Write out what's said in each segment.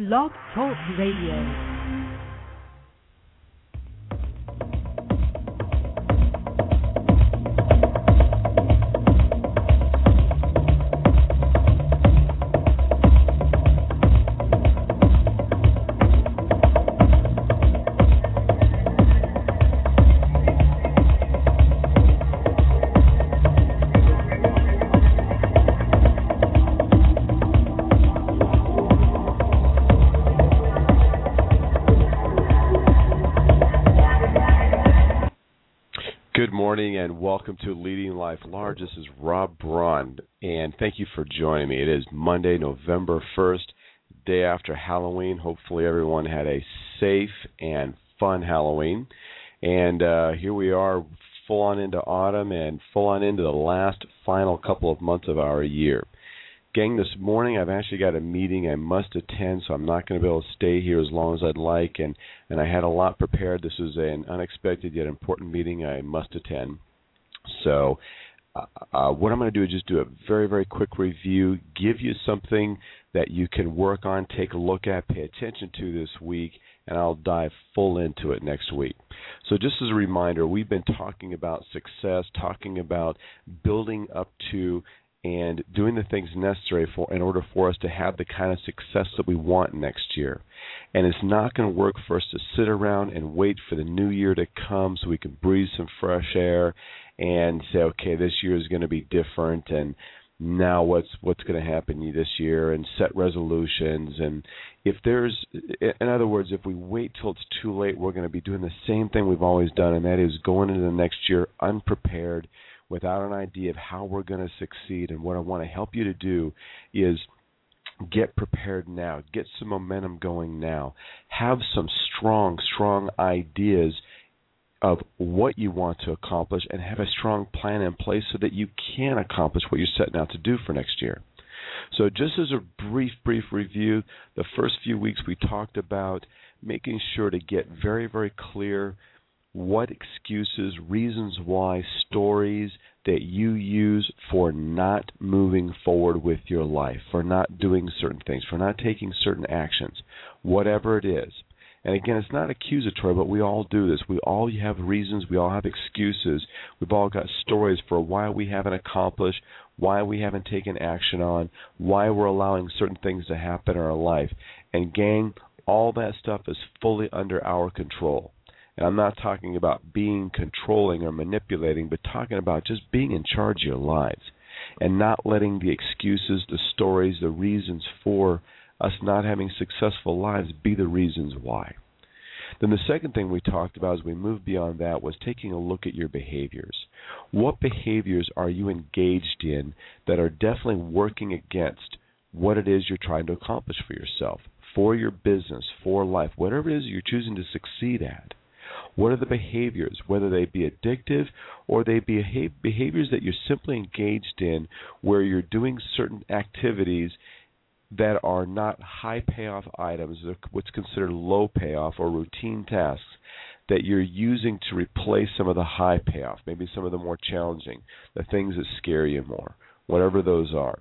Blog Talk Radio. Welcome to Leading Life Large. This is Rob Braun, and thank you for joining me. It is Monday, November 1st, day after Halloween. Hopefully, everyone had a safe and fun Halloween. And uh, here we are, full on into autumn and full on into the last final couple of months of our year. Gang, this morning I've actually got a meeting I must attend, so I'm not going to be able to stay here as long as I'd like. And, and I had a lot prepared. This is an unexpected yet important meeting I must attend. So, uh, uh, what I'm going to do is just do a very, very quick review, give you something that you can work on, take a look at, pay attention to this week, and I'll dive full into it next week. So, just as a reminder, we've been talking about success, talking about building up to and doing the things necessary for in order for us to have the kind of success that we want next year. And it's not going to work for us to sit around and wait for the new year to come so we can breathe some fresh air and say, okay, this year is going to be different, and now what's what's going to happen this year, and set resolutions. And if there's, in other words, if we wait till it's too late, we're going to be doing the same thing we've always done, and that is going into the next year unprepared, without an idea of how we're going to succeed. And what I want to help you to do is get prepared now, get some momentum going now, have some strong, strong ideas of what you want to accomplish and have a strong plan in place so that you can accomplish what you're setting out to do for next year. So, just as a brief, brief review, the first few weeks we talked about making sure to get very, very clear what excuses, reasons why, stories that you use for not moving forward with your life, for not doing certain things, for not taking certain actions, whatever it is. And again, it's not accusatory, but we all do this. We all have reasons. We all have excuses. We've all got stories for why we haven't accomplished, why we haven't taken action on, why we're allowing certain things to happen in our life. And, gang, all that stuff is fully under our control. And I'm not talking about being controlling or manipulating, but talking about just being in charge of your lives and not letting the excuses, the stories, the reasons for us not having successful lives be the reasons why. Then the second thing we talked about as we moved beyond that was taking a look at your behaviors. What behaviors are you engaged in that are definitely working against what it is you're trying to accomplish for yourself, for your business, for life, whatever it is you're choosing to succeed at? What are the behaviors, whether they be addictive or they be behaviors that you're simply engaged in where you're doing certain activities that are not high payoff items, what's considered low payoff or routine tasks that you're using to replace some of the high payoff, maybe some of the more challenging, the things that scare you more, whatever those are.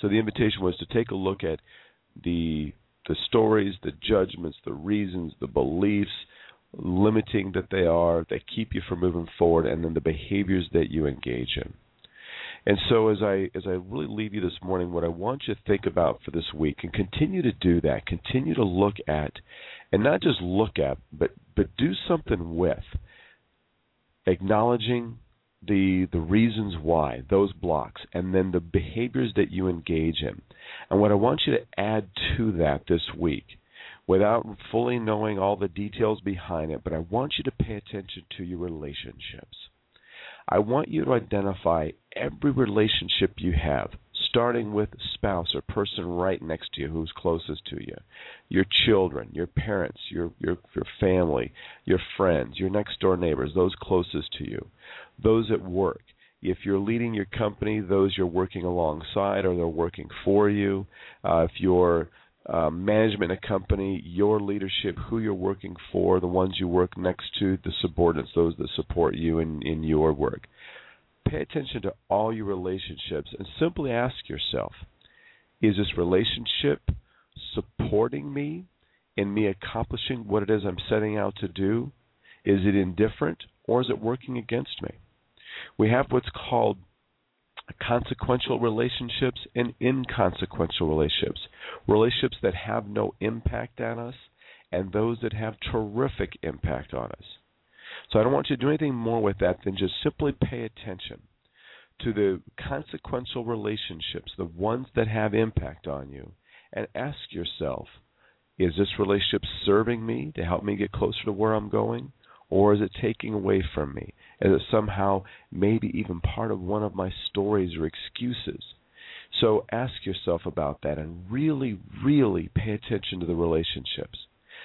So the invitation was to take a look at the the stories, the judgments, the reasons, the beliefs, limiting that they are that keep you from moving forward, and then the behaviors that you engage in. And so as I as I really leave you this morning, what I want you to think about for this week and continue to do that, continue to look at and not just look at, but but do something with acknowledging the the reasons why those blocks and then the behaviors that you engage in. And what I want you to add to that this week without fully knowing all the details behind it, but I want you to pay attention to your relationships. I want you to identify every relationship you have, starting with spouse or person right next to you who's closest to you, your children, your parents, your your your family, your friends, your next door neighbors, those closest to you, those at work. If you're leading your company, those you're working alongside or they're working for you. Uh, if you're uh, management company, your leadership, who you're working for, the ones you work next to, the subordinates, those that support you in, in your work. Pay attention to all your relationships and simply ask yourself is this relationship supporting me in me accomplishing what it is I'm setting out to do? Is it indifferent or is it working against me? We have what's called consequential relationships and inconsequential relationships. Relationships that have no impact on us and those that have terrific impact on us. So I don't want you to do anything more with that than just simply pay attention to the consequential relationships, the ones that have impact on you, and ask yourself, is this relationship serving me to help me get closer to where I'm going? Or is it taking away from me? Is it somehow maybe even part of one of my stories or excuses? So ask yourself about that and really, really pay attention to the relationships.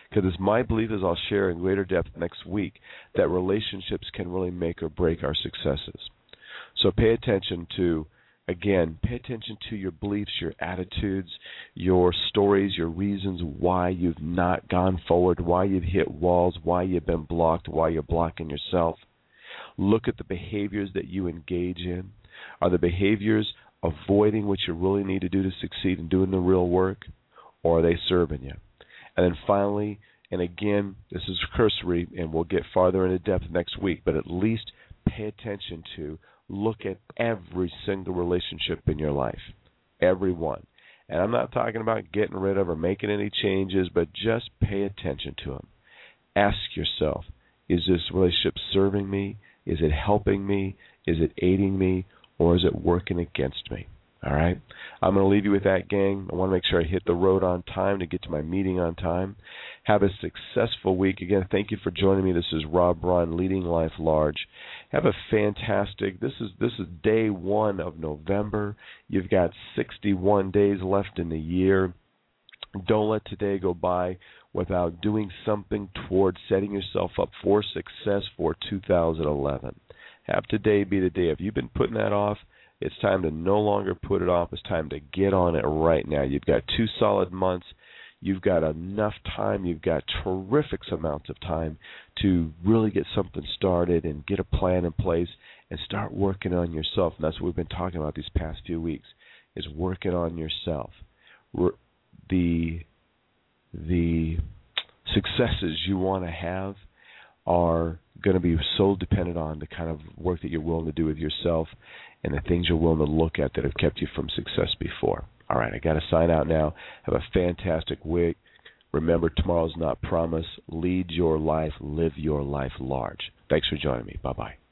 Because it's my belief, as I'll share in greater depth next week, that relationships can really make or break our successes. So pay attention to, again, pay attention to your beliefs, your attitudes, your stories, your reasons why you've not gone forward, why you've hit walls, why you've been blocked, why you're blocking yourself. Look at the behaviors that you engage in. Are the behaviors avoiding what you really need to do to succeed in doing the real work, or are they serving you? And then finally, and again, this is cursory, and we'll get farther into depth next week, but at least pay attention to look at every single relationship in your life, every one. And I'm not talking about getting rid of or making any changes, but just pay attention to them. Ask yourself, is this relationship serving me? Is it helping me? Is it aiding me? Or is it working against me? All right. I'm going to leave you with that, gang. I want to make sure I hit the road on time to get to my meeting on time. Have a successful week. Again, thank you for joining me. This is Rob Braun, Leading Life Large. Have a fantastic. This is this is day one of November. You've got 61 days left in the year. Don't let today go by without doing something towards setting yourself up for success for 2011. Have today be the day. If you've been putting that off, it's time to no longer put it off. It's time to get on it right now. You've got two solid months. You've got enough time. You've got terrific amounts of time to really get something started and get a plan in place and start working on yourself. And that's what we've been talking about these past few weeks is working on yourself. The the successes you want to have are going to be so dependent on the kind of work that you're willing to do with yourself and the things you're willing to look at that have kept you from success before. All right, I got to sign out now. Have a fantastic week. Remember, tomorrow's not promised. Lead your life, live your life large. Thanks for joining me. Bye bye.